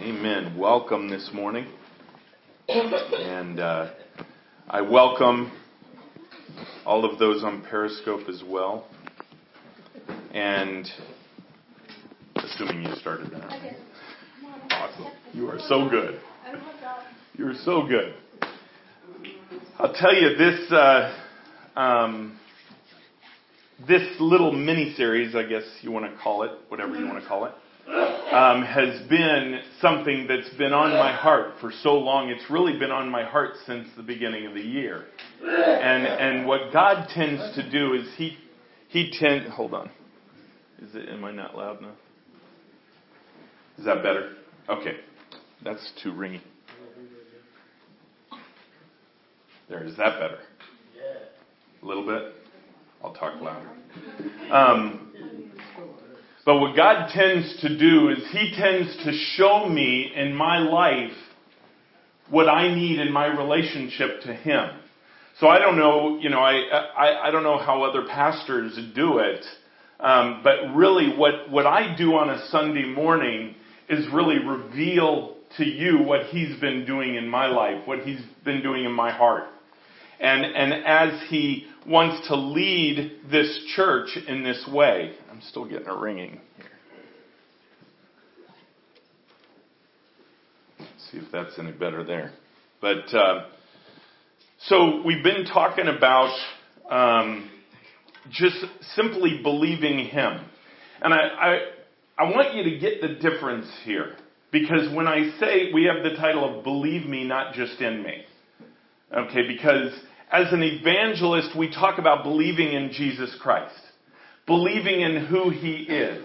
Amen. Welcome this morning. And uh, I welcome all of those on Periscope as well. And assuming you started that. Awesome. You are so good. You are so good. I'll tell you this. Uh, um, this little mini series, I guess you want to call it, whatever you want to call it, um, has been something that's been on my heart for so long. It's really been on my heart since the beginning of the year. And and what God tends to do is he he tend hold on. Is it am I not loud enough? Is that better? Okay. That's too ringy. There, is that better? A little bit? I'll talk louder. Um, but what God tends to do is He tends to show me in my life what I need in my relationship to Him. So I don't know, you know, I, I, I don't know how other pastors do it, um, but really what, what I do on a Sunday morning is really reveal to you what He's been doing in my life, what He's been doing in my heart. And, and as He wants to lead this church in this way, I'm still getting a ringing here. See if that's any better there. But uh, so we've been talking about um, just simply believing Him, and I, I I want you to get the difference here because when I say we have the title of "Believe Me, Not Just in Me," okay, because as an evangelist we talk about believing in Jesus Christ believing in who He is.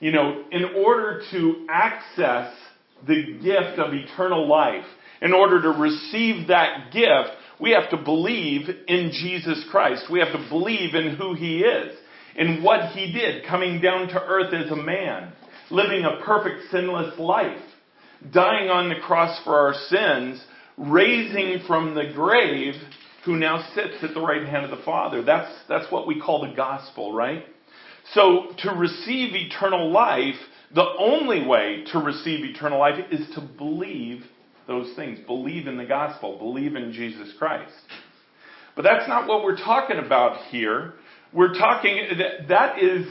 You know, in order to access the gift of eternal life, in order to receive that gift, we have to believe in Jesus Christ. We have to believe in who He is, in what He did, coming down to earth as a man, living a perfect sinless life, dying on the cross for our sins, raising from the grave who now sits at the right hand of the Father. That's, that's what we call the gospel, right? So to receive eternal life, the only way to receive eternal life is to believe those things. Believe in the gospel. Believe in Jesus Christ. But that's not what we're talking about here. We're talking, that, that is,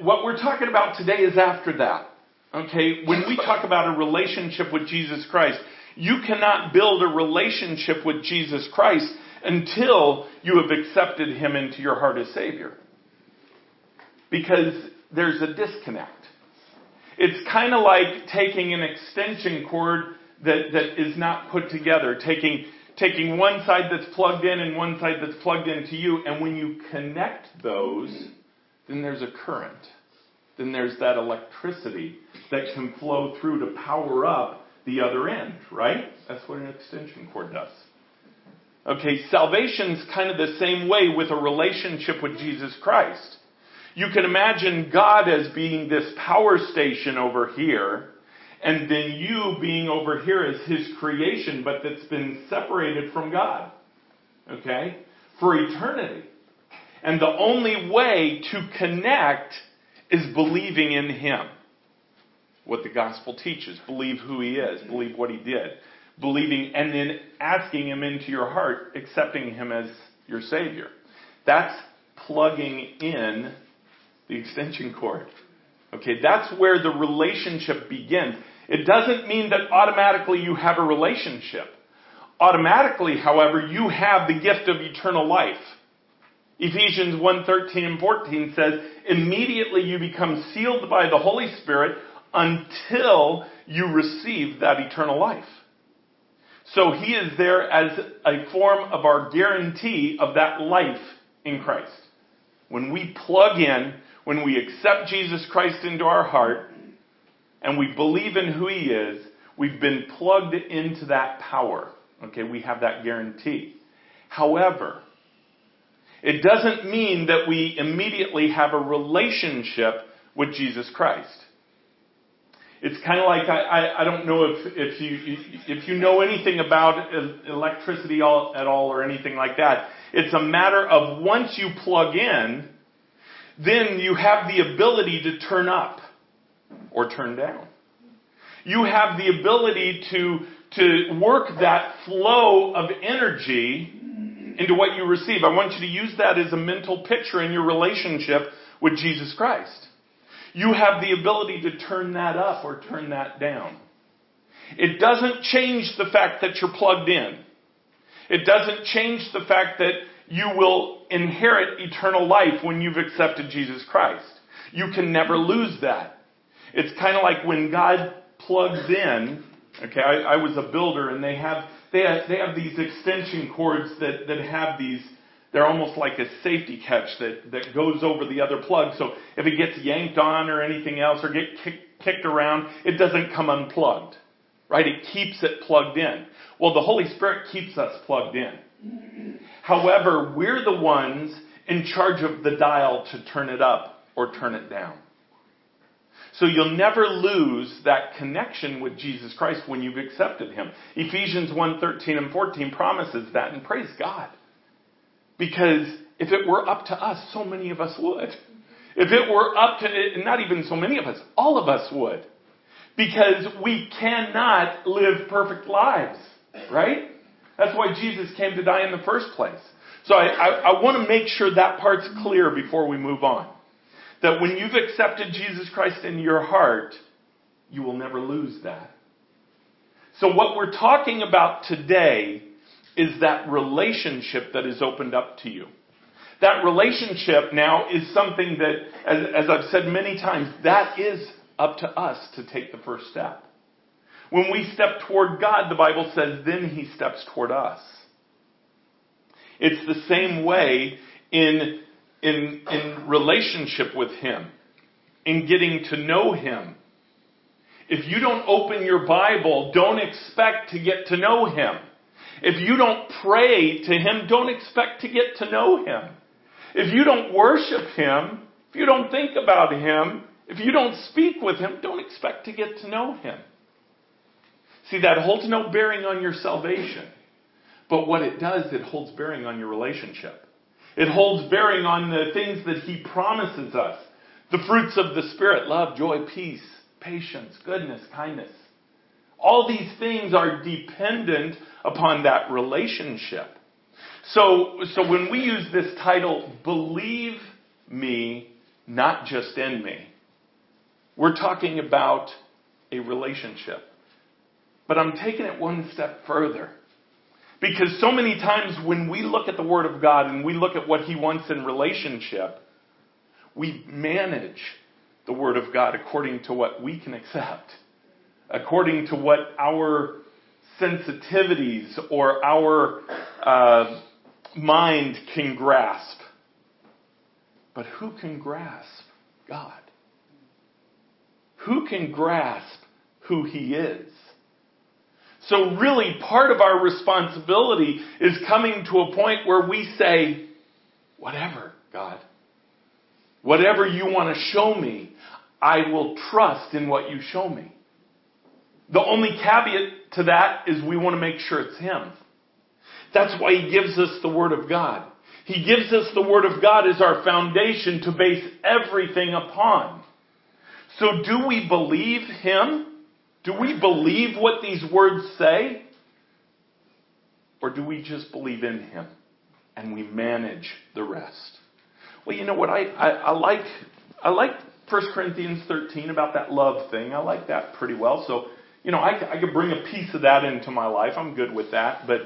what we're talking about today is after that. Okay? When we talk about a relationship with Jesus Christ, you cannot build a relationship with Jesus Christ until you have accepted Him into your heart as Savior. Because there's a disconnect. It's kind of like taking an extension cord that, that is not put together, taking, taking one side that's plugged in and one side that's plugged into you, and when you connect those, then there's a current. Then there's that electricity that can flow through to power up the other end, right? That's what an extension cord does. Okay, salvation's kind of the same way with a relationship with Jesus Christ. You can imagine God as being this power station over here, and then you being over here as His creation, but that's been separated from God. Okay? For eternity. And the only way to connect is believing in Him what the gospel teaches. Believe who he is. Believe what he did. Believing and then asking him into your heart, accepting him as your savior. That's plugging in the extension cord. Okay, that's where the relationship begins. It doesn't mean that automatically you have a relationship. Automatically, however, you have the gift of eternal life. Ephesians 1:13 and 14 says, "Immediately you become sealed by the Holy Spirit until you receive that eternal life. So he is there as a form of our guarantee of that life in Christ. When we plug in, when we accept Jesus Christ into our heart, and we believe in who he is, we've been plugged into that power. Okay, we have that guarantee. However, it doesn't mean that we immediately have a relationship with Jesus Christ. It's kind of like I, I, I don't know if, if you if you know anything about electricity all, at all or anything like that. It's a matter of once you plug in, then you have the ability to turn up or turn down. You have the ability to, to work that flow of energy into what you receive. I want you to use that as a mental picture in your relationship with Jesus Christ. You have the ability to turn that up or turn that down. It doesn't change the fact that you're plugged in. It doesn't change the fact that you will inherit eternal life when you've accepted Jesus Christ. You can never lose that. It's kind of like when God plugs in. Okay, I, I was a builder and they have they have, they have these extension cords that, that have these they're almost like a safety catch that, that goes over the other plug. So if it gets yanked on or anything else or get kick, kicked around, it doesn't come unplugged. Right? It keeps it plugged in. Well, the Holy Spirit keeps us plugged in. However, we're the ones in charge of the dial to turn it up or turn it down. So you'll never lose that connection with Jesus Christ when you've accepted Him. Ephesians 1, 13 and 14 promises that, and praise God. Because if it were up to us, so many of us would. If it were up to, not even so many of us, all of us would. Because we cannot live perfect lives, right? That's why Jesus came to die in the first place. So I, I, I want to make sure that part's clear before we move on. That when you've accepted Jesus Christ in your heart, you will never lose that. So what we're talking about today is that relationship that is opened up to you. That relationship now is something that, as, as, I've said many times, that is up to us to take the first step. When we step toward God, the Bible says, then He steps toward us. It's the same way in, in, in relationship with Him, in getting to know Him. If you don't open your Bible, don't expect to get to know Him. If you don't pray to Him, don't expect to get to know Him. If you don't worship Him, if you don't think about Him, if you don't speak with Him, don't expect to get to know Him. See, that holds no bearing on your salvation. But what it does, it holds bearing on your relationship. It holds bearing on the things that He promises us. The fruits of the Spirit, love, joy, peace, patience, goodness, kindness. All these things are dependent upon that relationship. So, so when we use this title, believe me, not just in me, we're talking about a relationship. But I'm taking it one step further. Because so many times when we look at the Word of God and we look at what He wants in relationship, we manage the Word of God according to what we can accept, according to what our sensitivities or our uh, mind can grasp. But who can grasp God? Who can grasp who He is? So really part of our responsibility is coming to a point where we say, whatever, God. Whatever you want to show me, I will trust in what you show me. The only caveat to that is we want to make sure it's Him. That's why He gives us the Word of God. He gives us the Word of God as our foundation to base everything upon. So do we believe Him? Do we believe what these words say? Or do we just believe in Him and we manage the rest? Well, you know what? I, I, I like I like 1 Corinthians 13 about that love thing. I like that pretty well. So, you know, I, I could bring a piece of that into my life. I'm good with that. But,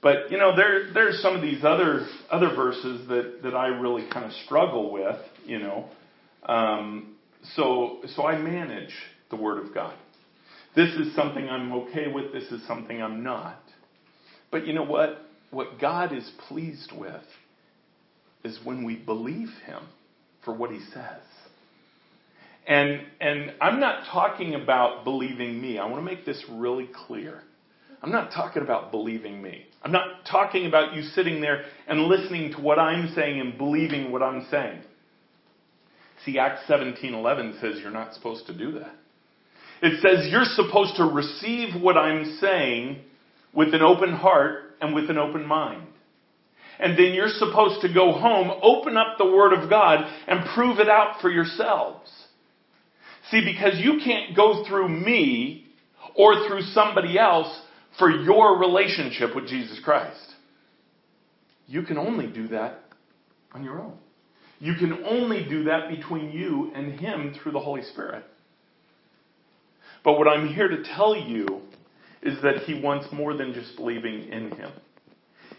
but you know, there there's some of these other other verses that that I really kind of struggle with. You know, um, so so I manage the Word of God. This is something I'm okay with. This is something I'm not. But you know what? What God is pleased with is when we believe Him for what He says. And, and I'm not talking about believing me. I want to make this really clear. I'm not talking about believing me. I'm not talking about you sitting there and listening to what I'm saying and believing what I'm saying. See, Acts 17:11 says you're not supposed to do that. It says you're supposed to receive what I'm saying with an open heart and with an open mind. And then you're supposed to go home, open up the Word of God, and prove it out for yourselves. See, because you can't go through me or through somebody else for your relationship with Jesus Christ. You can only do that on your own. You can only do that between you and Him through the Holy Spirit. But what I'm here to tell you is that He wants more than just believing in Him.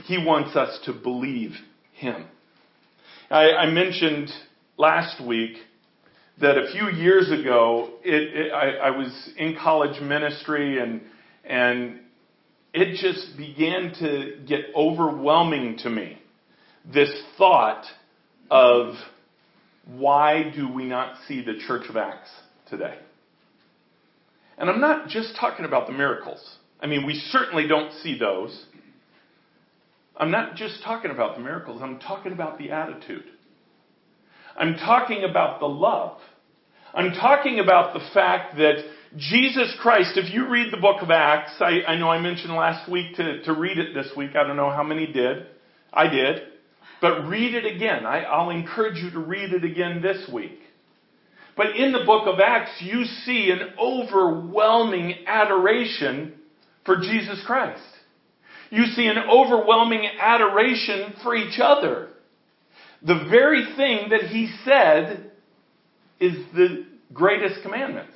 He wants us to believe Him. I, I mentioned last week that a few years ago, it, it, I, I was in college ministry and and it just began to get overwhelming to me. This thought of why do we not see the Church of Acts today? And I'm not just talking about the miracles. I mean, we certainly don't see those. I'm not just talking about the miracles, I'm talking about the attitude. I'm talking about the love. I'm talking about the fact that Jesus Christ, if you read the book of Acts, I, I know I mentioned last week to, to read it this week. I don't know how many did. I did. But read it again. I, I'll encourage you to read it again this week. But in the book of Acts, you see an overwhelming adoration for Jesus Christ. You see an overwhelming adoration for each other. The very thing that he said is the greatest commandments.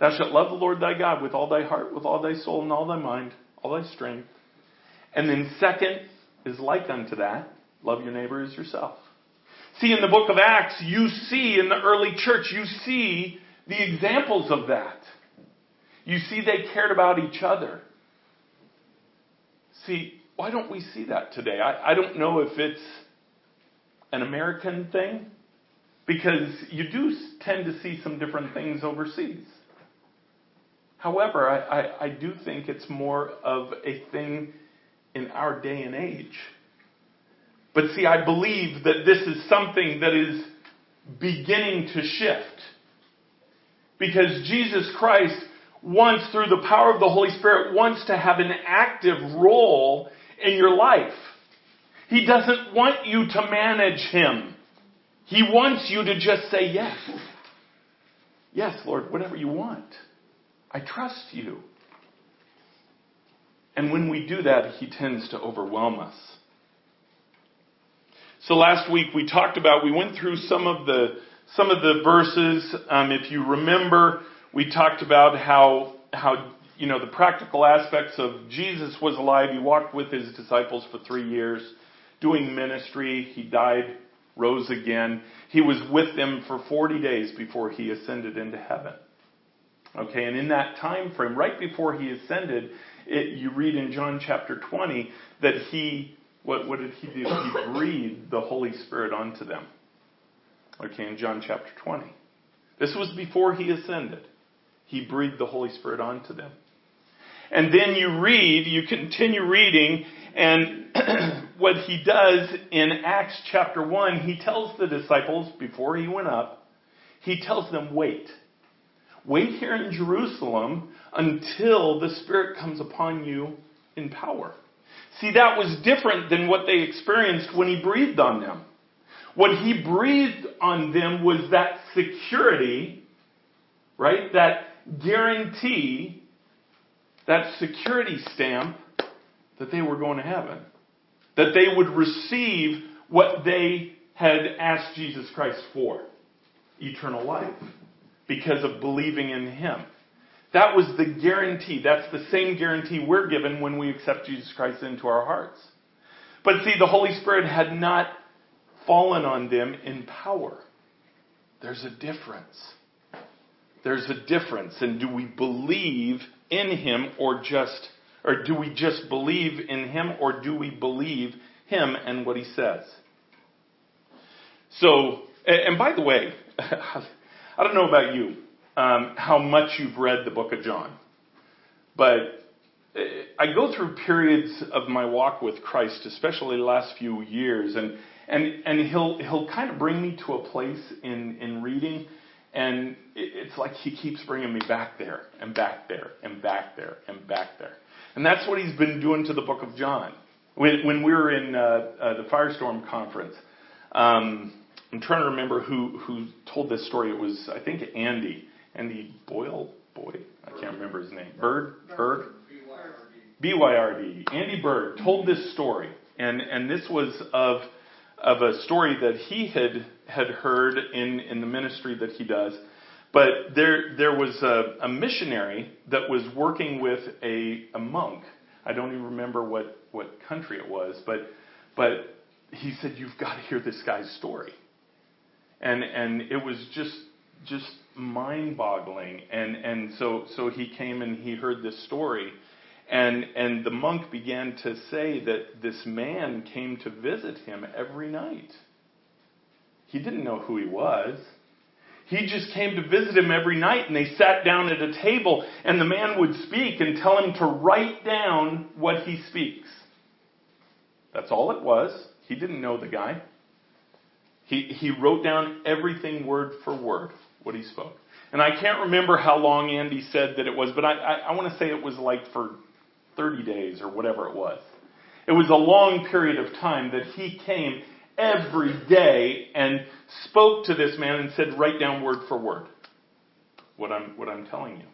Thou shalt love the Lord thy God with all thy heart, with all thy soul, and all thy mind, all thy strength. And then second is like unto that, love your neighbor as yourself. See, in the book of Acts, you see in the early church, you see the examples of that. You see they cared about each other. See, why don't we see that today? I, I don't know if it's an American thing, because you do tend to see some different things overseas. However, I, I, I do think it's more of a thing in our day and age. But see, I believe that this is something that is beginning to shift. Because Jesus Christ wants, through the power of the Holy Spirit, wants to have an active role in your life. He doesn't want you to manage Him. He wants you to just say yes. Yes, Lord, whatever you want. I trust you. And when we do that, He tends to overwhelm us. So last week we talked about, we went through some of the, some of the verses. Um, if you remember, we talked about how, how, you know, the practical aspects of Jesus was alive. He walked with his disciples for three years doing ministry. He died, rose again. He was with them for 40 days before he ascended into heaven. Okay, and in that time frame, right before he ascended, it, you read in John chapter 20 that he, what, what did he do? He breathed the Holy Spirit onto them. Okay, in John chapter 20. This was before he ascended. He breathed the Holy Spirit onto them. And then you read, you continue reading, and what he does in Acts chapter 1, he tells the disciples before he went up, he tells them, wait. Wait here in Jerusalem until the Spirit comes upon you in power. See, that was different than what they experienced when he breathed on them. What he breathed on them was that security, right? That guarantee, that security stamp that they were going to heaven. That they would receive what they had asked Jesus Christ for eternal life because of believing in Him. That was the guarantee. That's the same guarantee we're given when we accept Jesus Christ into our hearts. But see, the Holy Spirit had not fallen on them in power. There's a difference. There's a difference. And do we believe in Him or just, or do we just believe in Him or do we believe Him and what He says? So, and by the way, I don't know about you, um, how much you've read the book of John, but uh, I go through periods of my walk with Christ, especially the last few years, and and and he'll he'll kind of bring me to a place in in reading, and it's like he keeps bringing me back there and back there and back there and back there, and that's what he's been doing to the book of John. When when we were in uh, uh, the Firestorm conference. Um, I'm trying to remember who who told this story. It was I think Andy Andy Boyle Boy I can't remember his name? Bird? Bird? BYRD. Andy Byrd told this story, and, and this was of, of a story that he had, had heard in, in the ministry that he does. But there, there was a, a missionary that was working with a, a monk. I don't even remember what, what country it was, but, but he said, You've got to hear this guy's story. And, and it was just, just mind boggling. And, and so, so he came and he heard this story. And, and the monk began to say that this man came to visit him every night. He didn't know who he was. He just came to visit him every night, and they sat down at a table, and the man would speak and tell him to write down what he speaks. That's all it was. He didn't know the guy. He, he wrote down everything word for word, what he spoke. And I can't remember how long Andy said that it was, but I, I, I want to say it was like for 30 days or whatever it was. It was a long period of time that he came every day and spoke to this man and said, write down word for word what I'm, what I'm telling you.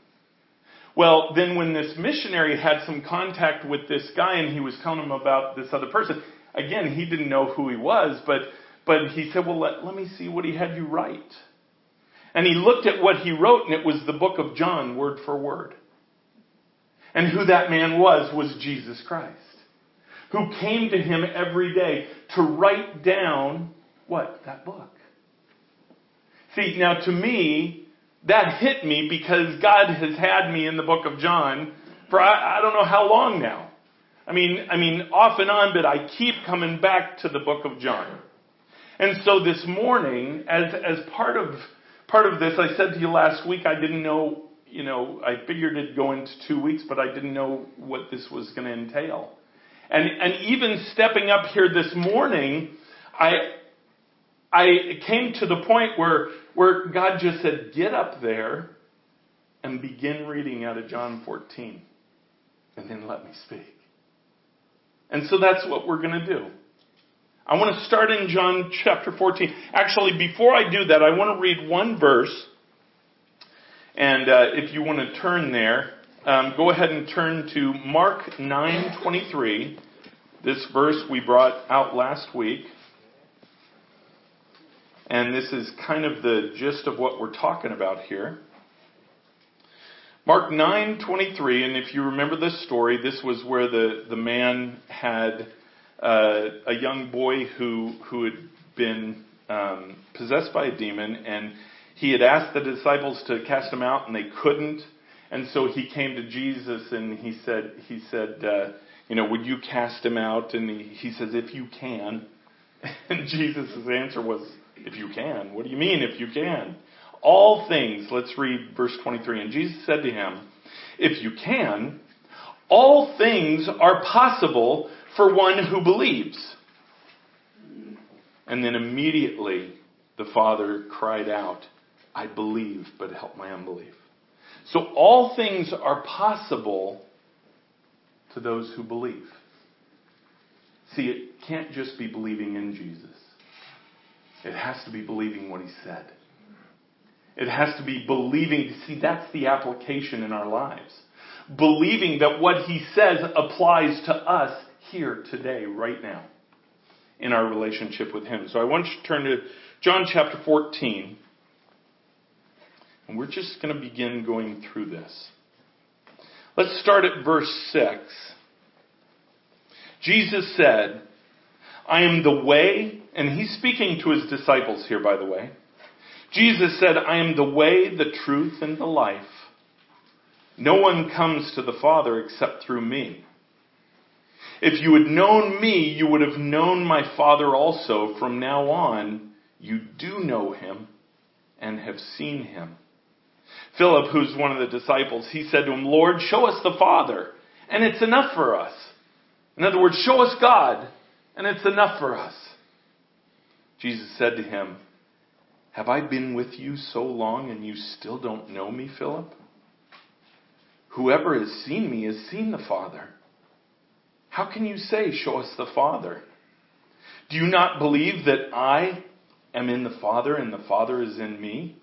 Well, then when this missionary had some contact with this guy and he was telling him about this other person, again, he didn't know who he was, but, but he said, well, let, let me see what he had you write. And he looked at what he wrote and it was the book of John, word for word. And who that man was, was Jesus Christ who came to him every day to write down what? That book. See, now to me, that hit me because God has had me in the book of John for I, I don't know how long now. I mean, I mean, off and on, but I keep coming back to the book of John. And so this morning, as, as part of, part of this, I said to you last week, I didn't know, you know, I figured it'd go into two weeks, but I didn't know what this was going to entail. And, and even stepping up here this morning, I, I came to the point where, where God just said, get up there and begin reading out of John 14. And then let me speak. And so that's what we're going to do. I want to start in John chapter 14. Actually, before I do that, I want to read one verse. And uh, if you want to turn there, um, go ahead and turn to Mark 9:23. This verse we brought out last week. And this is kind of the gist of what we're talking about here. Mark 9:23 and if you remember this story, this was where the the man had uh, a young boy who who had been um, possessed by a demon and he had asked the disciples to cast him out and they couldn't and so he came to Jesus and he said, he said, uh, you know, would you cast him out? And he, he says, if you can. And Jesus' answer was, if you can. What do you mean, if you can? All things, let's read verse 23. And Jesus said to him, if you can, all things are possible for one who believes. And then immediately the father cried out, I believe, but help my unbelief. So all things are possible to those who believe. See, it can't just be believing in Jesus. It has to be believing what he said. It has to be believing. See, that's the application in our lives. Believing that what he says applies to us here, today, right now, in our relationship with him. So I want you to turn to John chapter 14. And we're just going to begin going through this. Let's start at verse 6. Jesus said, I am the way, and he's speaking to his disciples here, by the way. Jesus said, I am the way, the truth, and the life. No one comes to the Father except through me. If you had known me, you would have known my Father also. From now on, you do know him and have seen him. Philip, who's one of the disciples, he said to him, Lord, show us the Father, and it's enough for us. In other words, show us God, and it's enough for us. Jesus said to him, Have I been with you so long and you still don't know me, Philip? Whoever has seen me has seen the Father. How can you say, Show us the Father? Do you not believe that I am in the Father and the Father is in me?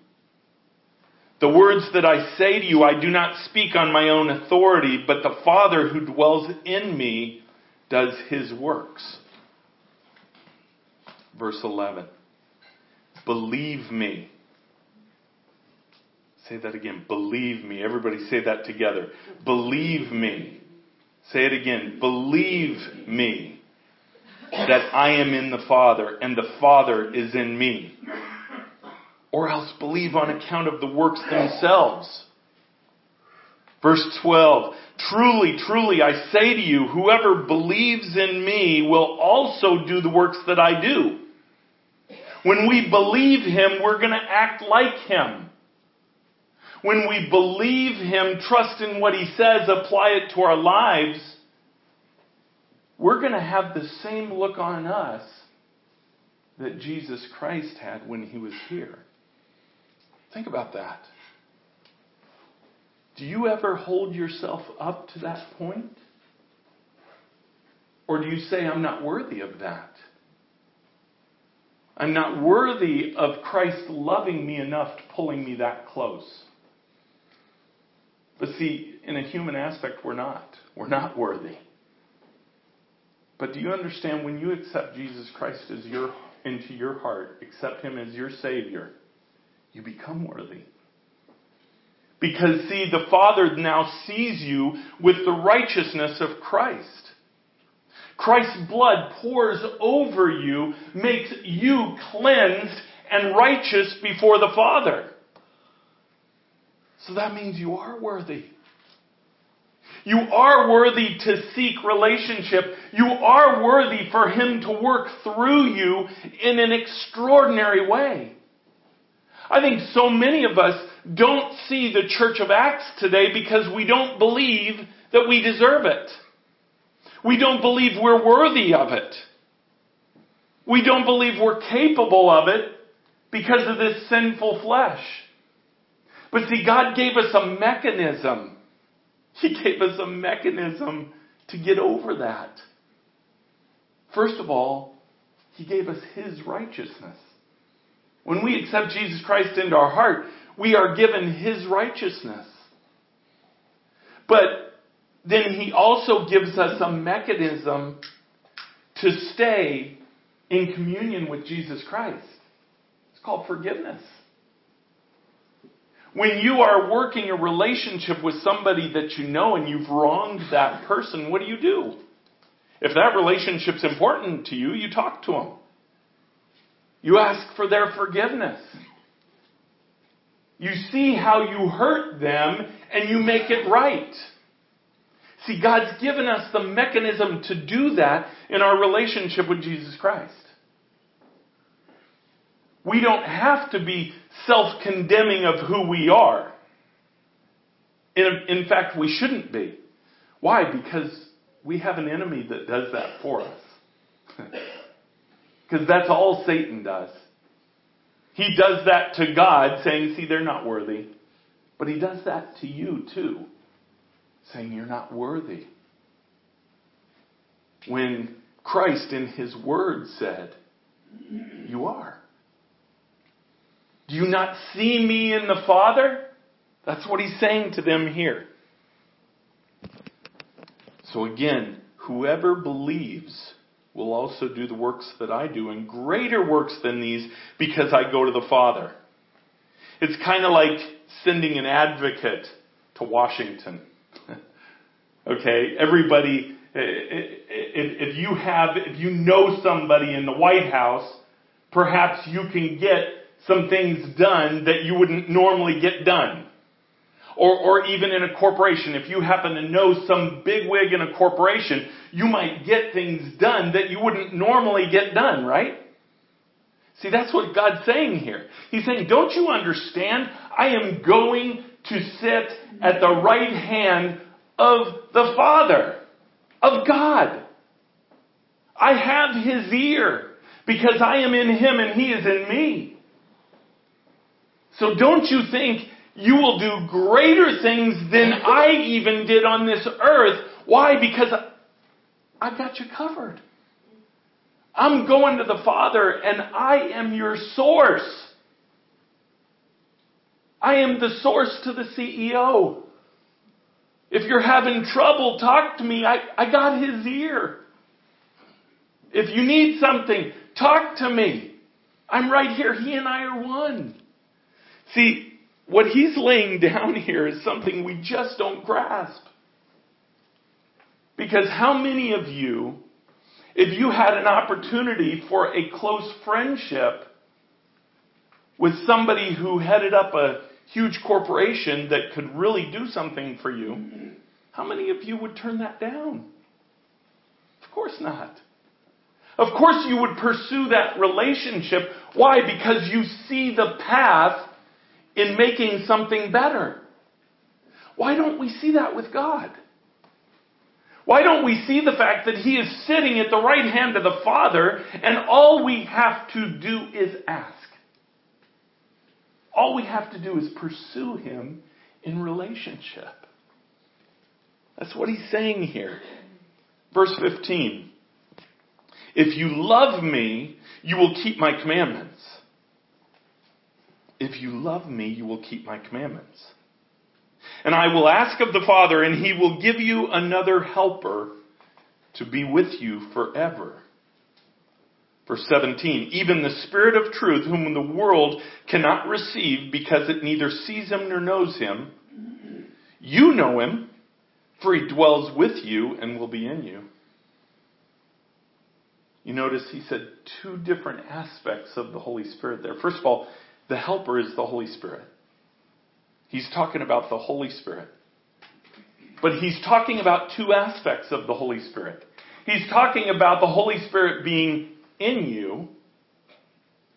The words that I say to you, I do not speak on my own authority, but the Father who dwells in me does his works. Verse 11. Believe me. Say that again. Believe me. Everybody say that together. Believe me. Say it again. Believe me that I am in the Father and the Father is in me or else believe on account of the works themselves. Verse 12, truly, truly, I say to you, whoever believes in me will also do the works that I do. When we believe him, we're going to act like him. When we believe him, trust in what he says, apply it to our lives, we're going to have the same look on us that Jesus Christ had when he was here. Think about that. Do you ever hold yourself up to that point? Or do you say, I'm not worthy of that? I'm not worthy of Christ loving me enough to pulling me that close. But see, in a human aspect, we're not. We're not worthy. But do you understand when you accept Jesus Christ as your into your heart, accept him as your savior, you become worthy. Because see, the Father now sees you with the righteousness of Christ. Christ's blood pours over you, makes you cleansed and righteous before the Father. So that means you are worthy. You are worthy to seek relationship. You are worthy for Him to work through you in an extraordinary way. I think so many of us don't see the church of Acts today because we don't believe that we deserve it. We don't believe we're worthy of it. We don't believe we're capable of it because of this sinful flesh. But see, God gave us a mechanism. He gave us a mechanism to get over that. First of all, He gave us His righteousness. When we accept Jesus Christ into our heart, we are given His righteousness. But then He also gives us a mechanism to stay in communion with Jesus Christ. It's called forgiveness. When you are working a relationship with somebody that you know and you've wronged that person, what do you do? If that relationship's important to you, you talk to them. You ask for their forgiveness. You see how you hurt them and you make it right. See, God's given us the mechanism to do that in our relationship with Jesus Christ. We don't have to be self condemning of who we are. In, in fact, we shouldn't be. Why? Because we have an enemy that does that for us. Because that's all Satan does. He does that to God, saying, See, they're not worthy. But he does that to you, too, saying, You're not worthy. When Christ, in his word, said, You are. Do you not see me in the Father? That's what he's saying to them here. So again, whoever believes will also do the works that I do, and greater works than these, because I go to the Father. It's kind of like sending an advocate to Washington. okay, everybody, if you have, if you know somebody in the White House, perhaps you can get some things done that you wouldn't normally get done or, or even in a corporation, if you happen to know some bigwig in a corporation, you might get things done that you wouldn't normally get done, right? See, that's what God's saying here. He's saying, don't you understand? I am going to sit at the right hand of the Father, of God. I have His ear because I am in Him and He is in me. So don't you think you will do greater things than I even did on this earth. Why? Because I've got you covered. I'm going to the Father and I am your source. I am the source to the CEO. If you're having trouble, talk to me. I, I got his ear. If you need something, talk to me. I'm right here. He and I are one. See, what he's laying down here is something we just don't grasp. Because how many of you, if you had an opportunity for a close friendship with somebody who headed up a huge corporation that could really do something for you, how many of you would turn that down? Of course not. Of course you would pursue that relationship. Why? Because you see the path in making something better. Why don't we see that with God? Why don't we see the fact that He is sitting at the right hand of the Father and all we have to do is ask? All we have to do is pursue Him in relationship. That's what He's saying here. Verse 15. If you love me, you will keep my commandments. If you love me, you will keep my commandments. And I will ask of the Father, and he will give you another helper to be with you forever. Verse 17, even the Spirit of truth, whom the world cannot receive because it neither sees him nor knows him, you know him, for he dwells with you and will be in you. You notice he said two different aspects of the Holy Spirit there. First of all, the helper is the Holy Spirit. He's talking about the Holy Spirit. But he's talking about two aspects of the Holy Spirit. He's talking about the Holy Spirit being in you,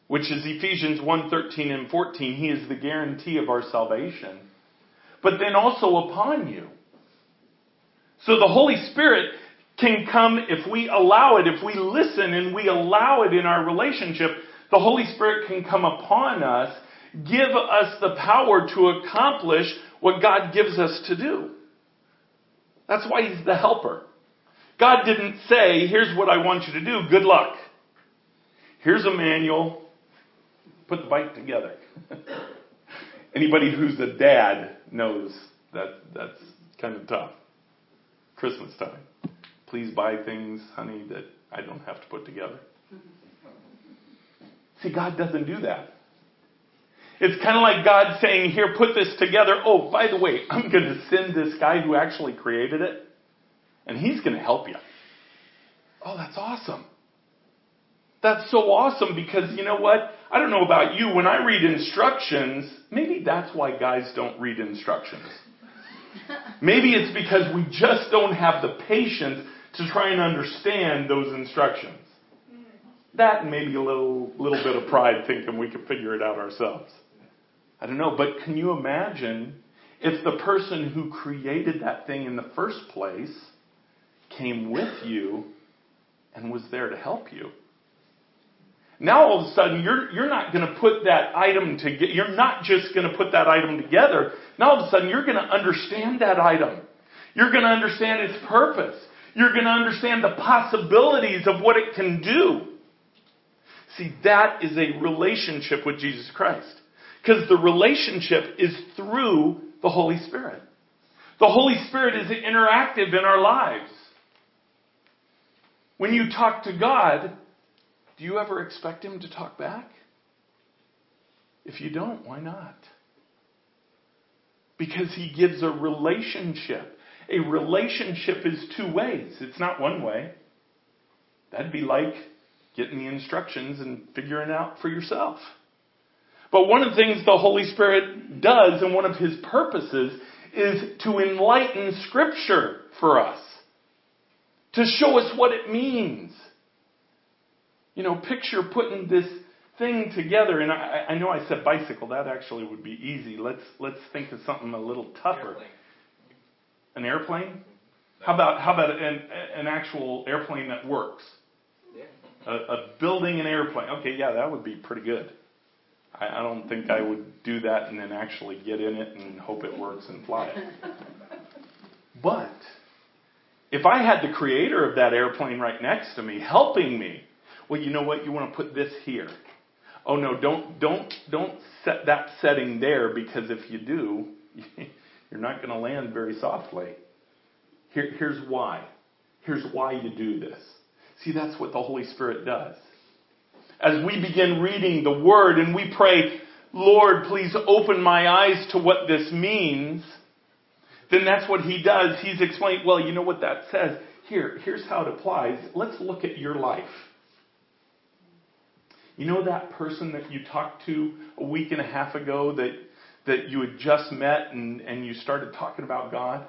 which is Ephesians 1:13 and 14. He is the guarantee of our salvation. But then also upon you. So the Holy Spirit can come if we allow it, if we listen and we allow it in our relationship, the Holy Spirit can come upon us, give us the power to accomplish what God gives us to do. That's why He's the helper. God didn't say, here's what I want you to do, good luck. Here's a manual, put the bike together. Anybody who's a dad knows that that's kind of tough. Christmas time. Please buy things, honey, that I don't have to put together. See, God doesn't do that. It's kind of like God saying, Here, put this together. Oh, by the way, I'm going to send this guy who actually created it, and he's going to help you. Oh, that's awesome. That's so awesome because you know what? I don't know about you. When I read instructions, maybe that's why guys don't read instructions. Maybe it's because we just don't have the patience to try and understand those instructions. That and maybe a little, little bit of pride thinking we could figure it out ourselves. I don't know, but can you imagine if the person who created that thing in the first place came with you and was there to help you? Now all of a sudden you're, you're not going to put that item together. You're not just going to put that item together. Now all of a sudden you're going to understand that item. You're going to understand its purpose. You're going to understand the possibilities of what it can do. See, that is a relationship with Jesus Christ. Because the relationship is through the Holy Spirit. The Holy Spirit is interactive in our lives. When you talk to God, do you ever expect Him to talk back? If you don't, why not? Because He gives a relationship. A relationship is two ways, it's not one way. That'd be like getting the instructions and figuring it out for yourself. But one of the things the Holy Spirit does, and one of His purposes, is to enlighten Scripture for us. To show us what it means. You know, picture putting this thing together, and I, I know I said bicycle, that actually would be easy. Let's, let's think of something a little tougher. Airplane. An airplane? Mm-hmm. How about, how about an, an actual airplane that works? A, a building an airplane. Okay, yeah, that would be pretty good. I, I don't think I would do that and then actually get in it and hope it works and fly it. But if I had the creator of that airplane right next to me helping me, well, you know what? You want to put this here. Oh no, don't don't don't set that setting there because if you do, you're not going to land very softly. Here, here's why. Here's why you do this. See, that's what the Holy Spirit does. As we begin reading the Word and we pray, Lord, please open my eyes to what this means, then that's what He does. He's explained, well, you know what that says? Here, here's how it applies. Let's look at your life. You know that person that you talked to a week and a half ago that, that you had just met and, and you started talking about God?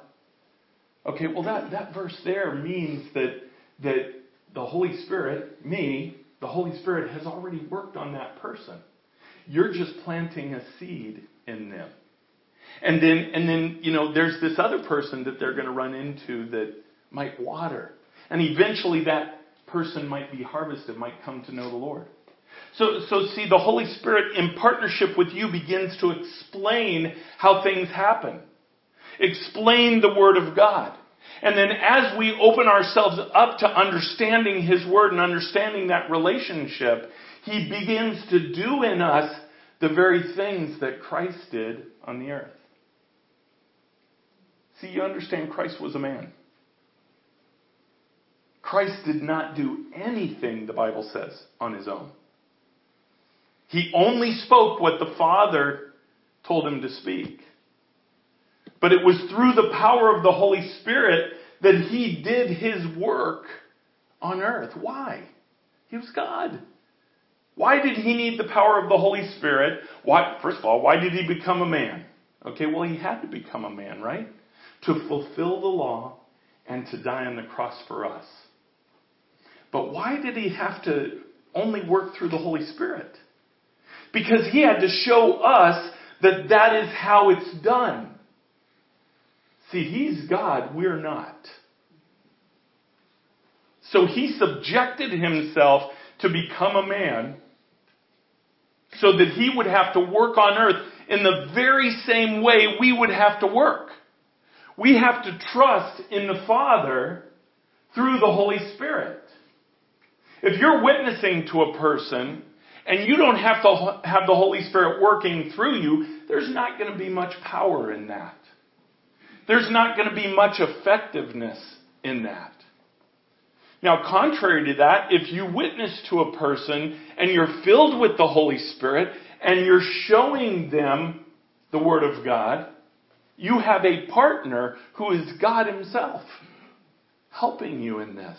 Okay, well that, that verse there means that that the Holy Spirit, me, the Holy Spirit has already worked on that person. You're just planting a seed in them. And then and then, you know, there's this other person that they're going to run into that might water. And eventually that person might be harvested, might come to know the Lord. So, so see, the Holy Spirit in partnership with you begins to explain how things happen. Explain the Word of God. And then as we open ourselves up to understanding His Word and understanding that relationship, He begins to do in us the very things that Christ did on the earth. See, you understand Christ was a man. Christ did not do anything, the Bible says, on his own. He only spoke what the Father told him to speak. But it was through the power of the Holy Spirit that he did his work on earth. Why? He was God. Why did he need the power of the Holy Spirit? Why, first of all, why did he become a man? Okay, well, he had to become a man, right? To fulfill the law and to die on the cross for us. But why did he have to only work through the Holy Spirit? Because he had to show us that that is how it's done. See, he's God, we're not. So he subjected himself to become a man so that he would have to work on earth in the very same way we would have to work. We have to trust in the Father through the Holy Spirit. If you're witnessing to a person and you don't have to have the Holy Spirit working through you, there's not going to be much power in that. There's not going to be much effectiveness in that. Now, contrary to that, if you witness to a person and you're filled with the Holy Spirit and you're showing them the Word of God, you have a partner who is God Himself helping you in this.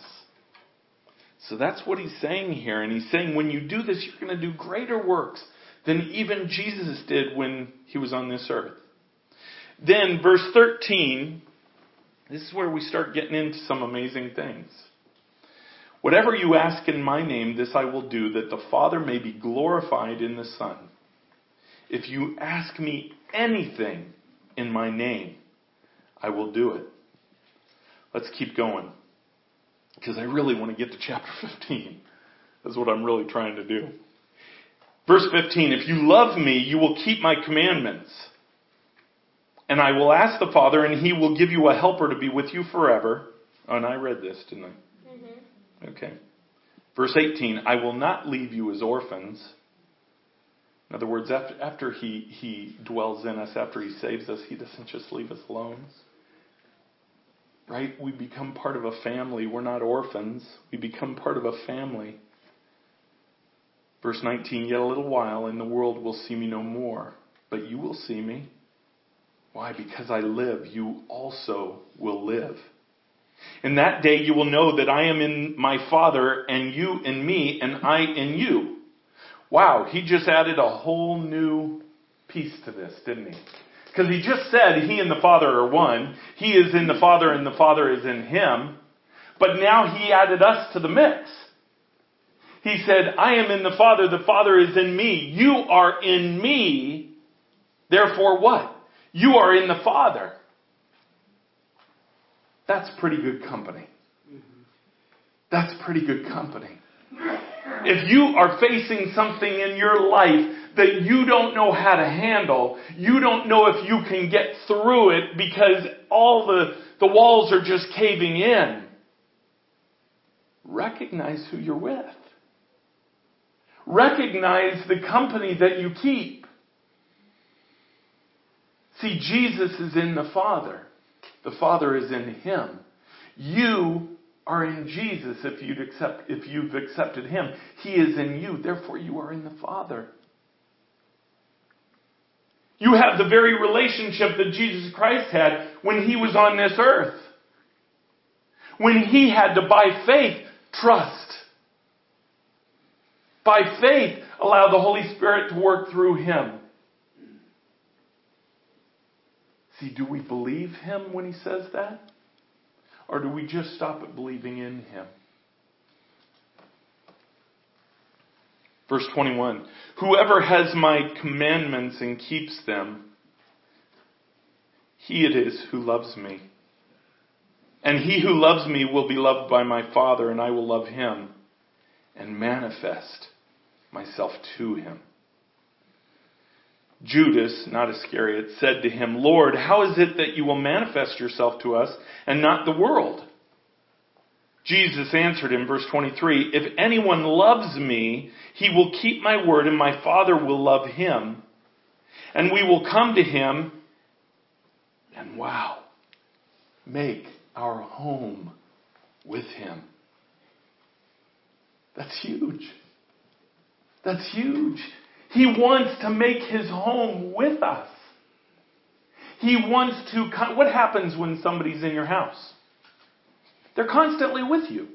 So that's what he's saying here. And he's saying when you do this, you're going to do greater works than even Jesus did when he was on this earth. Then, verse 13, this is where we start getting into some amazing things. Whatever you ask in my name, this I will do, that the Father may be glorified in the Son. If you ask me anything in my name, I will do it. Let's keep going because I really want to get to chapter 15. That's what I'm really trying to do. Verse 15, if you love me, you will keep my commandments. And I will ask the Father, and he will give you a helper to be with you forever. Oh, and I read this, didn't I? Mm-hmm. Okay. Verse 18, I will not leave you as orphans. In other words, after, after he, he dwells in us, after he saves us, he doesn't just leave us alone right? We become part of a family. We're not orphans. We become part of a family. Verse 19, yet a little while and the world will see me no more, but you will see me. Why? Because I live, you also will live. In that day you will know that I am in my Father and you in me and I in you. Wow, he just added a whole new piece to this, didn't he? Because he just said he and the Father are one. He is in the Father and the Father is in him. But now he added us to the mix. He said, I am in the Father, the Father is in me. You are in me. Therefore what? You are in the Father. That's pretty good company. That's pretty good company. If you are facing something in your life that you don't know how to handle. You don't know if you can get through it because all the, the walls are just caving in. Recognize who you're with. Recognize the company that you keep. See, Jesus is in the Father. The Father is in Him. You are in Jesus if you'd accept if you've accepted him. He is in you, therefore you are in the Father. You have the very relationship that Jesus Christ had when he was on this earth. When he had to, by faith, trust. By faith, allow the Holy Spirit to work through him. See, do we believe him when he says that? Or do we just stop at believing in him? Verse 21 Whoever has my commandments and keeps them, he it is who loves me. And he who loves me will be loved by my Father, and I will love him and manifest myself to him. Judas, not Iscariot, said to him, Lord, how is it that you will manifest yourself to us and not the world? Jesus answered him, verse 23, If anyone loves me, he will keep my word, and my Father will love him, and we will come to him, and wow, make our home with him. That's huge. That's huge. He wants to make his home with us. He wants to. What happens when somebody's in your house? They're constantly with you.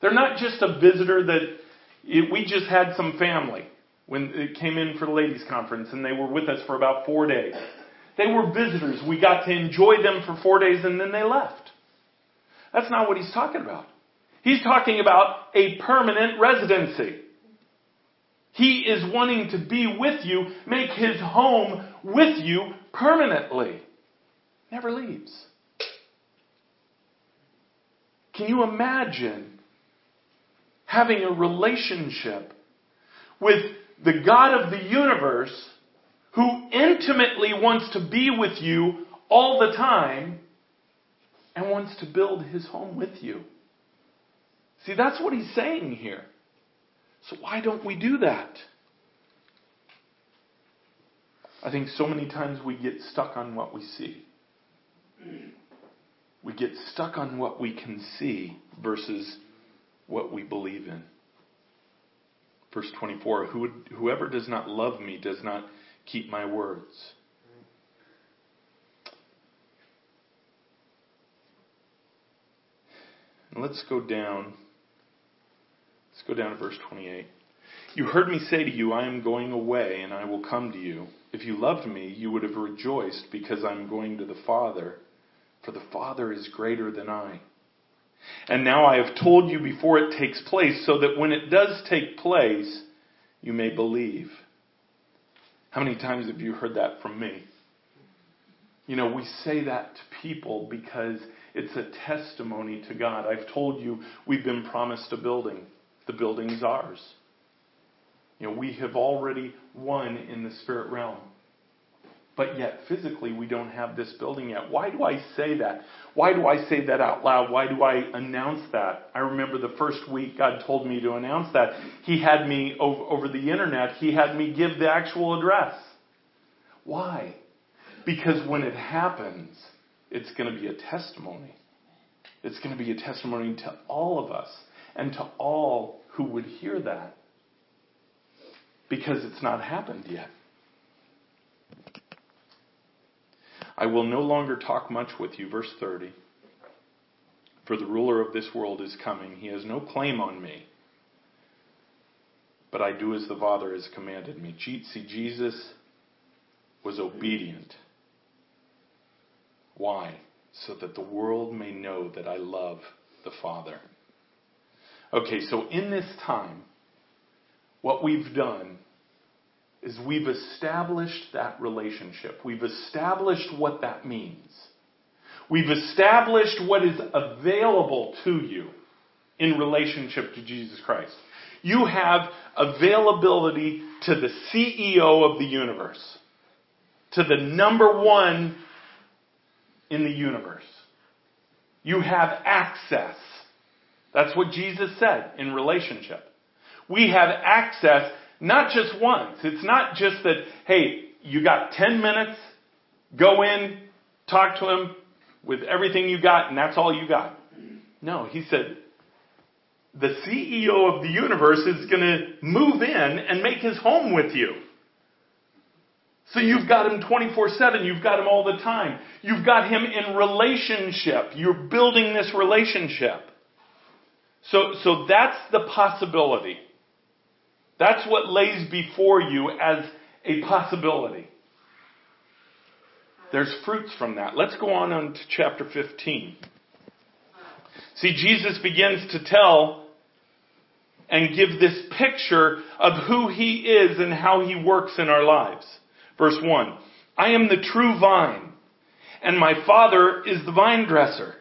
They're not just a visitor that it, we just had some family when it came in for the ladies' conference and they were with us for about four days. They were visitors. We got to enjoy them for four days and then they left. That's not what he's talking about. He's talking about a permanent residency. He is wanting to be with you, make his home with you permanently. Never leaves. Can you imagine having a relationship with the God of the universe who intimately wants to be with you all the time and wants to build his home with you? See, that's what he's saying here. So why don't we do that? I think so many times we get stuck on what we see. We get stuck on what we can see versus what we believe in. Verse 24 Whoever does not love me does not keep my words. let's go down Let's go down to verse 28. You heard me say to you, I am going away, and I will come to you. If you loved me, you would have rejoiced because I am going to the Father, for the Father is greater than I. And now I have told you before it takes place, so that when it does take place, you may believe. How many times have you heard that from me? You know, we say that to people because it's a testimony to God. I've told you we've been promised a building. The building is ours. You know, we have already won in the spirit realm. But yet, physically, we don't have this building yet. Why do I say that? Why do I say that out loud? Why do I announce that? I remember the first week God told me to announce that. He had me over, over the internet, He had me give the actual address. Why? Because when it happens, it's going to be a testimony. It's going to be a testimony to all of us and to all who would hear that because it's not happened yet. I will no longer talk much with you. Verse 30. For the ruler of this world is coming. He has no claim on me. But I do as the Father has commanded me. See, Jesus was obedient. Why? So that the world may know that I love the Father. Okay, so in this time, what we've done is we've established that relationship. We've established what that means. We've established what is available to you in relationship to Jesus Christ. You have availability to the CEO of the universe, to the number one in the universe. You have access that's what Jesus said in relationship. we have access not just once. It's not just that, hey, you got 10 minutes, go in, talk to him with everything you got, and that's all you got. No, he said, the CEO of the universe is going to move in and make his home with you. So you've got him 24-7. You've got him all the time. You've got him in relationship. You're building this relationship. So, so that's the possibility. That's what lays before you as a possibility. There's fruits from that. Let's go on, on to chapter 15. See, Jesus begins to tell and give this picture of who he is and how he works in our lives. Verse 1. I am the true vine, and my Father is the vine dresser.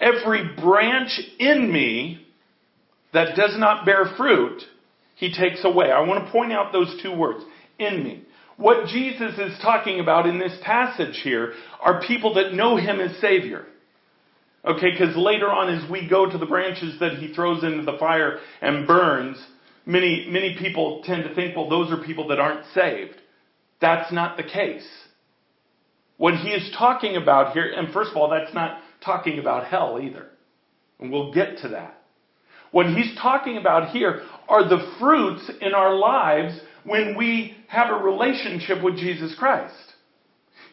Every branch in me that does not bear fruit, he takes away. I want to point out those two words, in me. What Jesus is talking about in this passage here are people that know him as Savior. Okay, because later on as we go to the branches that he throws into the fire and burns, many, many people tend to think, well, those are people that aren't saved. That's not the case. What he is talking about here, and first of all, that's not talking about hell either. And we'll get to that. What he's talking about here are the fruits in our lives when we have a relationship with Jesus Christ.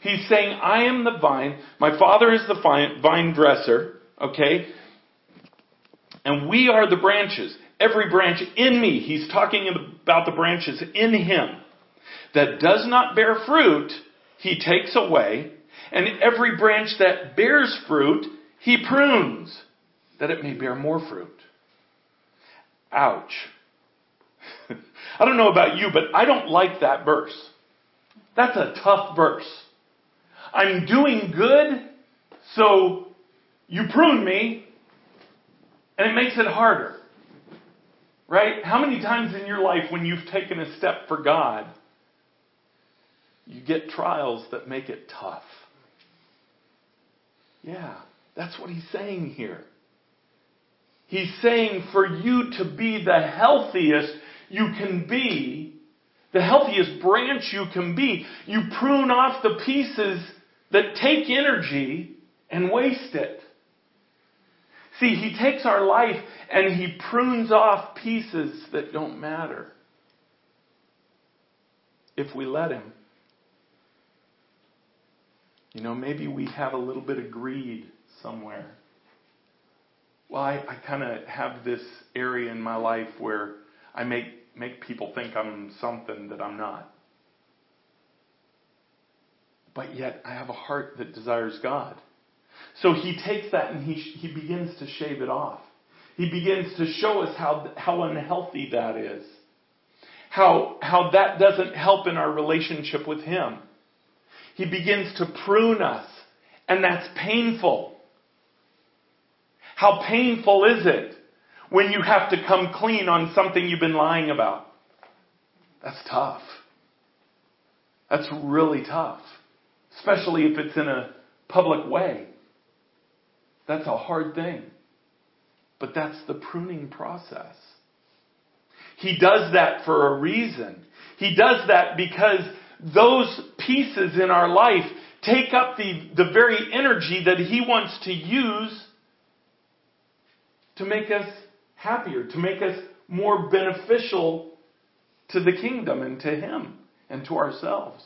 He's saying, I am the vine, my father is the vine dresser, okay? And we are the branches. Every branch in me, he's talking about the branches in him, that does not bear fruit, he takes away, and every branch that bears fruit, he prunes, that it may bear more fruit. Ouch. I don't know about you, but I don't like that verse. That's a tough verse. I'm doing good, so you prune me, and it makes it harder. Right? How many times in your life when you've taken a step for God, you get trials that make it tough? Yeah, that's what he's saying here. He's saying for you to be the healthiest you can be, the healthiest branch you can be, you prune off the pieces that take energy and waste it. See, he takes our life and he prunes off pieces that don't matter. If we let him. You know, maybe we have a little bit of greed somewhere. Well, I, I kind of have this area in my life where I make, make people think I'm something that I'm not but yet I have a heart that desires God. So he takes that and he, he begins to shave it off. He begins to show us how, how unhealthy that is. How, how that doesn't help in our relationship with him. He begins to prune us, and that's painful. How painful is it when you have to come clean on something you've been lying about? That's tough. That's really tough especially if it's in a public way. That's a hard thing. But that's the pruning process. He does that for a reason. He does that because those pieces in our life take up the, the very energy that He wants to use to make us happier, to make us more beneficial to the kingdom and to Him and to ourselves.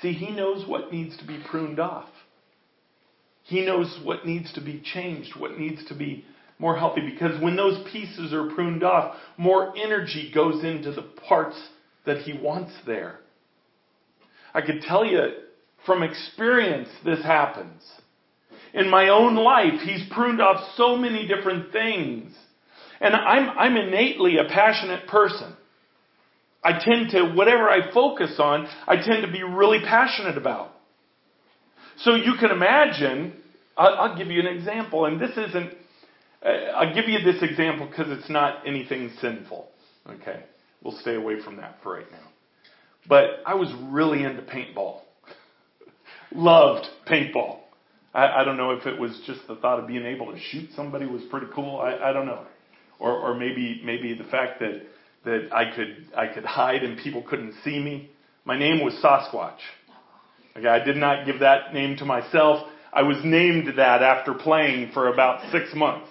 See, he knows what needs to be pruned off. He knows what needs to be changed, what needs to be more healthy, because when those pieces are pruned off, more energy goes into the parts that he wants there. I could tell you from experience this happens. In my own life, he's pruned off so many different things. And I'm, I'm innately a passionate person. I tend to, whatever I focus on, I tend to be really passionate about. So you can imagine, I'll, I'll give you an example, and this isn't, uh, I'll give you this example because it's not anything sinful. Okay? We'll stay away from that for right now. But I was really into paintball. Loved paintball. I, I, don't know if it was just the thought of being able to shoot somebody was pretty cool. I, I don't know or, or maybe maybe the fact that that I could I could hide and people couldn't see me. My name was Sasquatch. Okay, I did not give that name to myself. I was named that after playing for about six months.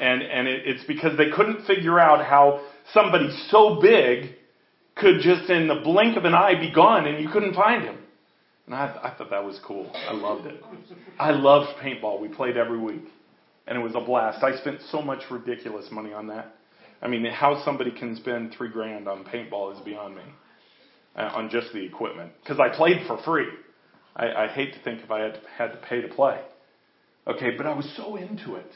And, and it, it's because they couldn't figure out how somebody so big could just in the blink of an eye be gone and you couldn't find him. And I, I thought that was cool. I loved it. I loved paintball. We played every week. And it was a blast. I spent so much ridiculous money on that. I mean, how somebody can spend three grand on paintball is beyond me. Uh, on just the equipment. Because I played for free. I, I hate to think if I had to, had to pay to play. Okay, but I was so into it.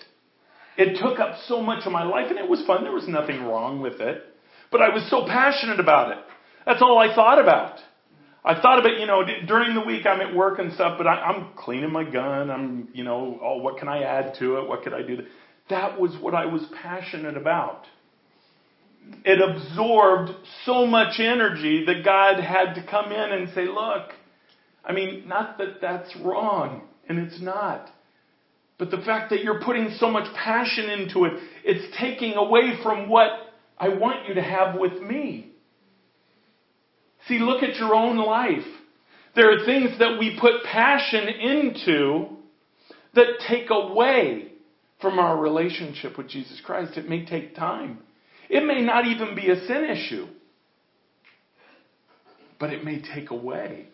It took up so much of my life and it was fun. There was nothing wrong with it. But I was so passionate about it. That's all I thought about. I thought about, you know, during the week I'm at work and stuff, but I, am cleaning my gun. I'm, you know, oh, what can I add to it? What could I do? That was what I was passionate about. It absorbed so much energy that God had to come in and say, look, I mean, not that that's wrong, and it's not. But the fact that you're putting so much passion into it, it's taking away from what I want you to have with me. See, look at your own life. There are things that we put passion into that take away from our relationship with Jesus Christ. It may take time. It may not even be a sin issue. But it may take away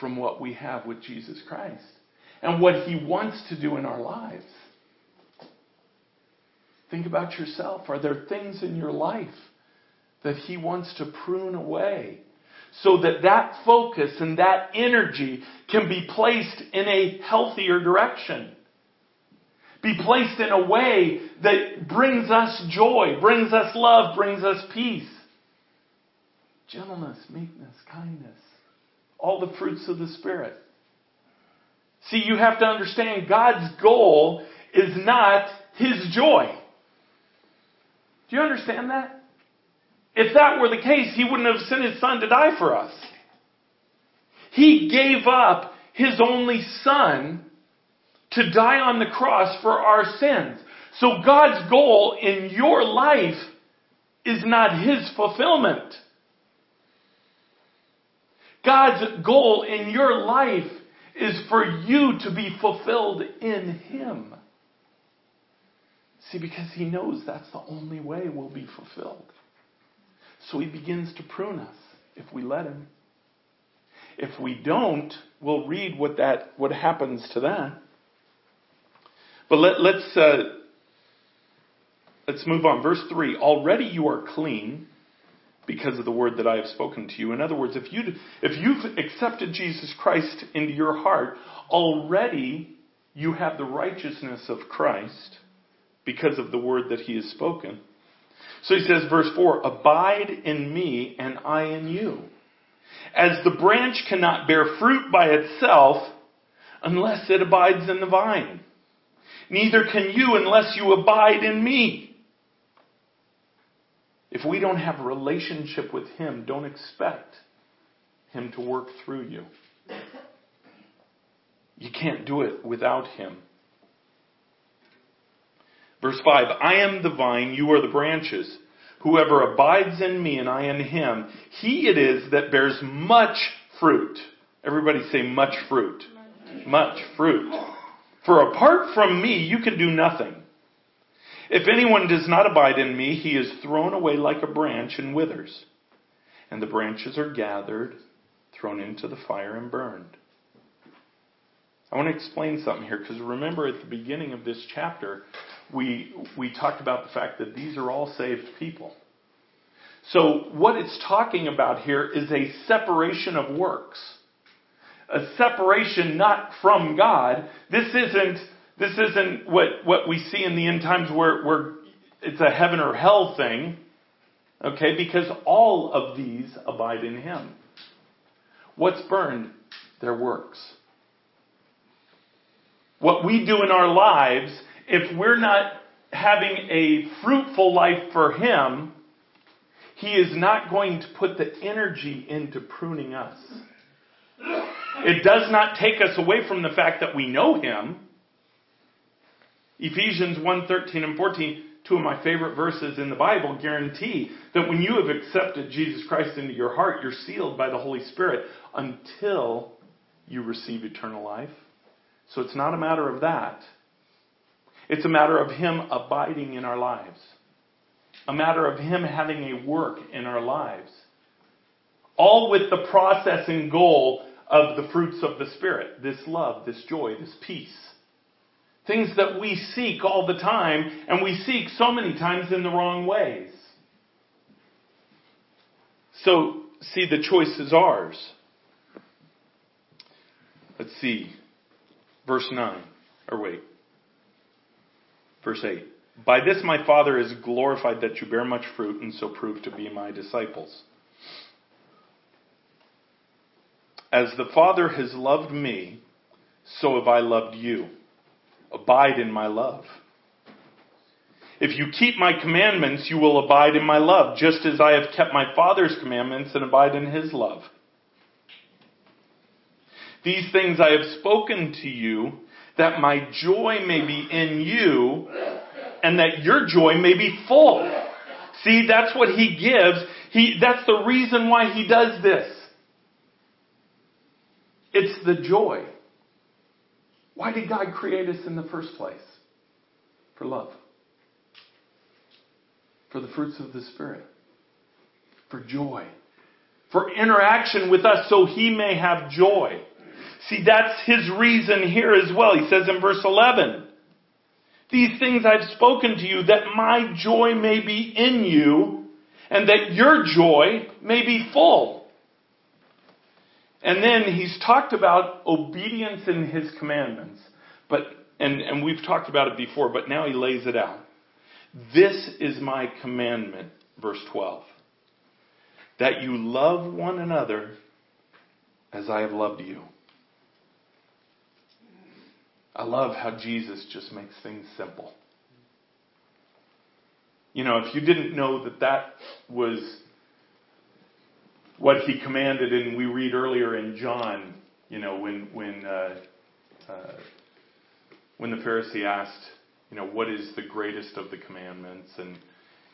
from what we have with Jesus Christ and what He wants to do in our lives. Think about yourself. Are there things in your life that He wants to prune away so that that focus and that energy can be placed in a healthier direction? Be placed in a way that brings us joy, brings us love, brings us peace. Gentleness, meekness, kindness, all the fruits of the Spirit. See, you have to understand God's goal is not His joy. Do you understand that? If that were the case, He wouldn't have sent His Son to die for us. He gave up His only Son to die on the cross for our sins. So God's goal in your life is not His fulfillment. God's goal in your life is for you to be fulfilled in Him. See, because He knows that's the only way we'll be fulfilled. So He begins to prune us if we let Him. If we don't, we'll read what that what happens to that. But let, let's uh, let's move on. Verse three. Already you are clean because of the word that I have spoken to you. In other words, if, you if you've accepted Jesus Christ into your heart, already you have the righteousness of Christ because of the word that he has spoken. So he says, verse 4 Abide in me, and I in you. As the branch cannot bear fruit by itself unless it abides in the vine, neither can you unless you abide in me. If we don't have a relationship with Him, don't expect Him to work through you. You can't do it without Him. Verse 5 I am the vine, you are the branches. Whoever abides in me and I in him, he it is that bears much fruit. Everybody say much fruit. Much fruit. For apart from me, you can do nothing. If anyone does not abide in me, he is thrown away like a branch and withers. And the branches are gathered, thrown into the fire, and burned. I want to explain something here because remember at the beginning of this chapter, we, we talked about the fact that these are all saved people. So, what it's talking about here is a separation of works. A separation not from God. This isn't this isn't what, what we see in the end times where, where it's a heaven or hell thing. Okay, because all of these abide in Him. What's burned? Their works. What we do in our lives, if we're not having a fruitful life for Him, He is not going to put the energy into pruning us. It does not take us away from the fact that we know Him. Ephesians 1 13 and 14 two of my favorite verses in the Bible guarantee that when you have accepted Jesus Christ into your heart, you're sealed by the Holy Spirit until you receive eternal life. So it's not a matter of that. It's a matter of Him abiding in our lives, a matter of Him having a work in our lives. All with the process and goal of the fruits of the Spirit this love, this joy, this peace. Things that we seek all the time, and we seek so many times in the wrong ways. So, see, the choice is ours. Let's see. Verse 9. Or wait. Verse 8. By this my Father is glorified that you bear much fruit and so prove to be my disciples. As the Father has loved me, so have I loved you. Abide in my love. If you keep my commandments, you will abide in my love, just as I have kept my Father's commandments and abide in his love. These things I have spoken to you, that my joy may be in you, and that your joy may be full. See, that's what he gives. He, that's the reason why he does this. It's the joy. Why did God create us in the first place? For love. For the fruits of the Spirit. For joy. For interaction with us so He may have joy. See, that's His reason here as well. He says in verse 11, These things I've spoken to you that my joy may be in you and that your joy may be full. And then he's talked about obedience in his commandments. But and, and we've talked about it before, but now he lays it out. This is my commandment, verse 12. That you love one another as I have loved you. I love how Jesus just makes things simple. You know, if you didn't know that that was what he commanded, and we read earlier in John, you know, when when uh, uh, when the Pharisee asked, you know, what is the greatest of the commandments, and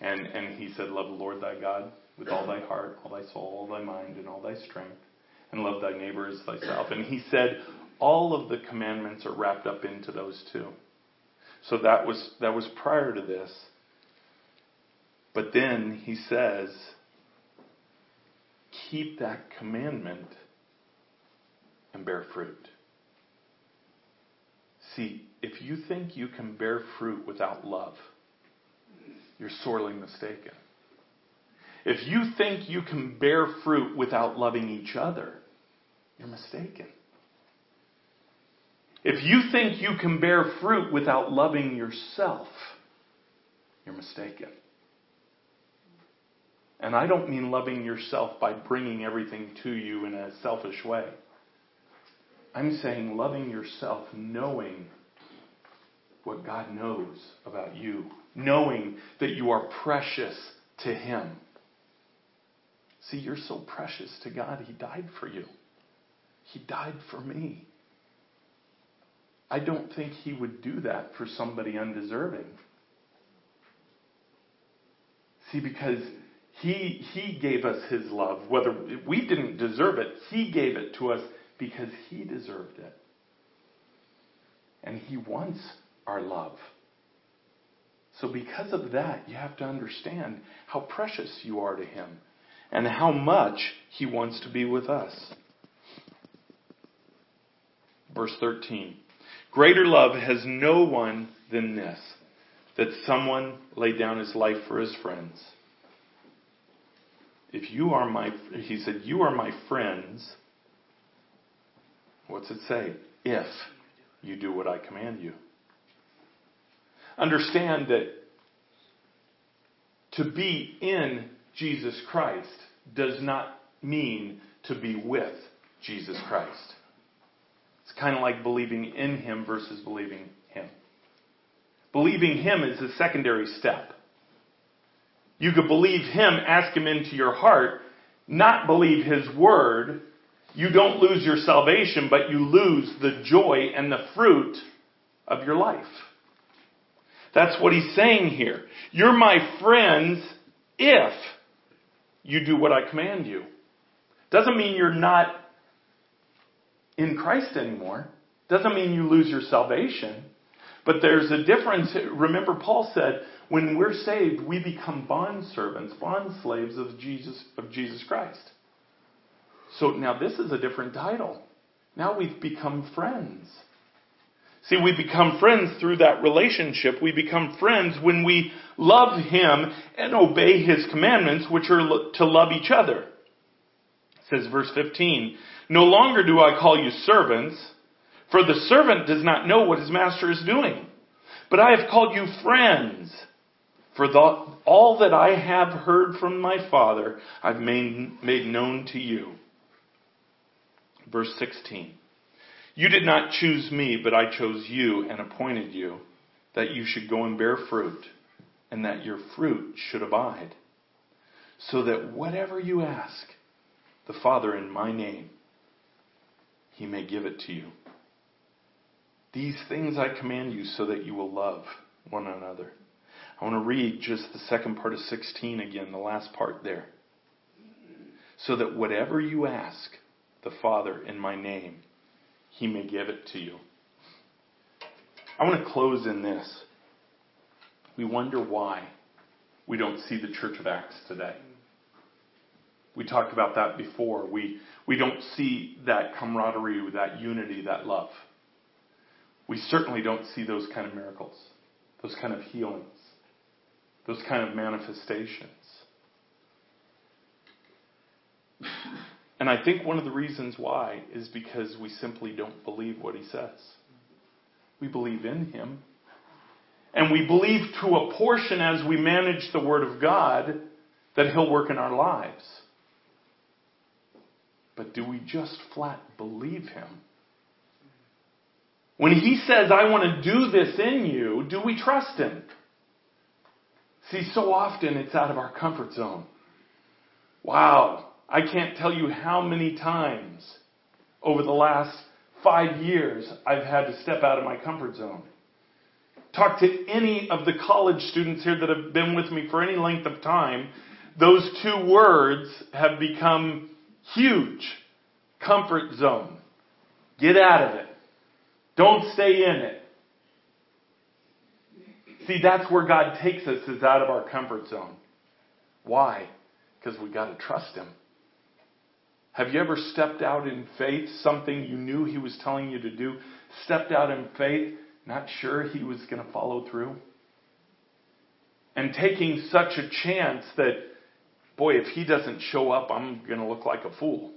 and and he said, love the Lord thy God with all thy heart, all thy soul, all thy mind, and all thy strength, and love thy neighbor as thyself. And he said, all of the commandments are wrapped up into those two. So that was that was prior to this. But then he says, keep that commandment and bear fruit. See, if you think you can bear fruit without love, you're sorely mistaken. If you think you can bear fruit without loving each other, you're mistaken. If you think you can bear fruit without loving yourself, you're mistaken. And I don't mean loving yourself by bringing everything to you in a selfish way. I'm saying loving yourself knowing what God knows about you, knowing that you are precious to Him. See, you're so precious to God, He died for you. He died for me. I don't think He would do that for somebody undeserving. See, because he, he gave us His love. Whether we didn't deserve it, He gave it to us because He deserved it. And He wants our love. So, because of that, you have to understand how precious you are to Him and how much He wants to be with us. Verse 13 Greater love has no one than this, that someone lay down his life for his friends. If you are my, he said, you are my friends. What's it say? If you do what I command you. Understand that to be in Jesus Christ does not mean to be with Jesus Christ. It's kind of like believing in Him versus believing Him. Believing Him is a secondary step. You could believe Him, ask Him into your heart, not believe His word. You don't lose your salvation, but you lose the joy and the fruit of your life. That's what he's saying here. You're my friends if you do what I command you. Doesn't mean you're not in Christ anymore. Doesn't mean you lose your salvation. But there's a difference. Remember, Paul said, when we're saved, we become bond servants, bond slaves of Jesus, of Jesus Christ. So now this is a different title. Now we've become friends. See, we become friends through that relationship. We become friends when we love Him and obey His commandments, which are to love each other. Says verse 15, No longer do I call you servants, for the servant does not know what his master is doing. But I have called you friends. For the, all that I have heard from my Father, I've made, made known to you. Verse 16. You did not choose me, but I chose you and appointed you that you should go and bear fruit and that your fruit should abide. So that whatever you ask the Father in my name, he may give it to you. These things I command you so that you will love one another. I want to read just the second part of 16 again, the last part there. So that whatever you ask the Father in my name, he may give it to you. I want to close in this. We wonder why we don't see the Church of Acts today. We talked about that before. We, we don't see that camaraderie, that unity, that love. We certainly don't see those kind of miracles, those kind of healings, those kind of manifestations. And I think one of the reasons why is because we simply don't believe what he says. We believe in him. And we believe to a portion as we manage the Word of God that he'll work in our lives. But do we just flat believe him? When he says, I want to do this in you, do we trust him? See, so often it's out of our comfort zone. Wow, I can't tell you how many times over the last five years I've had to step out of my comfort zone. Talk to any of the college students here that have been with me for any length of time. Those two words have become huge. Comfort zone. Get out of it. Don't stay in it. See, that's where God takes us is out of our comfort zone. Why? Because we got to trust Him. Have you ever stepped out in faith, something you knew He was telling you to do, stepped out in faith, not sure He was going to follow through? And taking such a chance that, boy, if He doesn't show up, I'm going to look like a fool.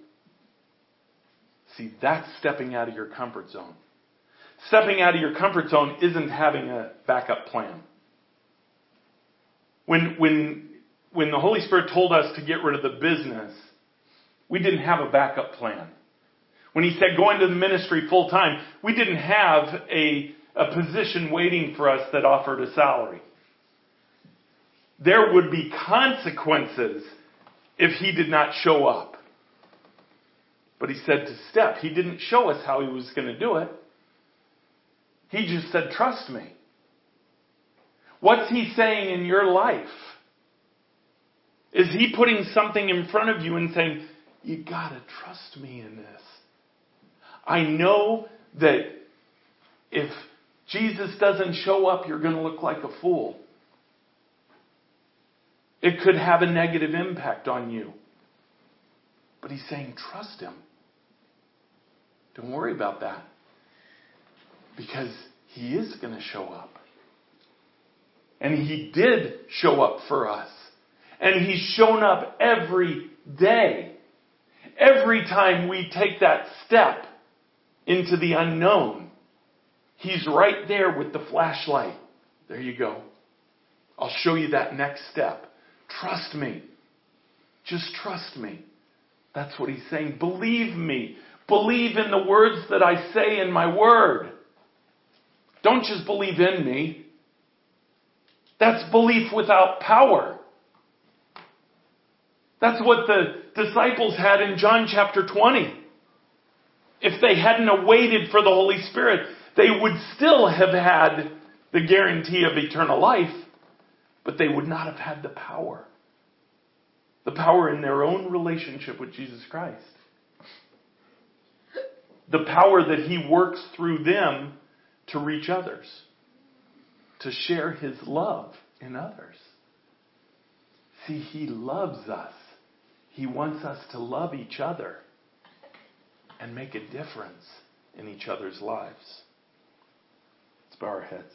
See, that's stepping out of your comfort zone. Stepping out of your comfort zone isn't having a backup plan. When, when, when the Holy Spirit told us to get rid of the business, we didn't have a backup plan. When he said go into the ministry full time, we didn't have a, a position waiting for us that offered a salary. There would be consequences if he did not show up. But he said to step. He didn't show us how he was going to do it. He just said, trust me. What's he saying in your life? Is he putting something in front of you and saying, you gotta trust me in this. I know that if Jesus doesn't show up, you're gonna look like a fool. It could have a negative impact on you. But he's saying, trust him. Don't worry about that. Because he is going to show up. And he did show up for us. And he's shown up every day. Every time we take that step into the unknown, He's right there with the flashlight. There you go. I'll show you that next step. Trust me. Just trust me. That's what he's saying. Believe me. Believe in the words that I say in my word. Don't just believe in me. That's belief without power. That's what the disciples had in John chapter 20. If they hadn't awaited for the Holy Spirit, they would still have had the guarantee of eternal life, but they would not have had the power. The power in their own relationship with Jesus Christ. The power that He works through them to reach others, to share His love in others. See, He loves us. He wants us to love each other and make a difference in each other's lives. Let's bow our heads.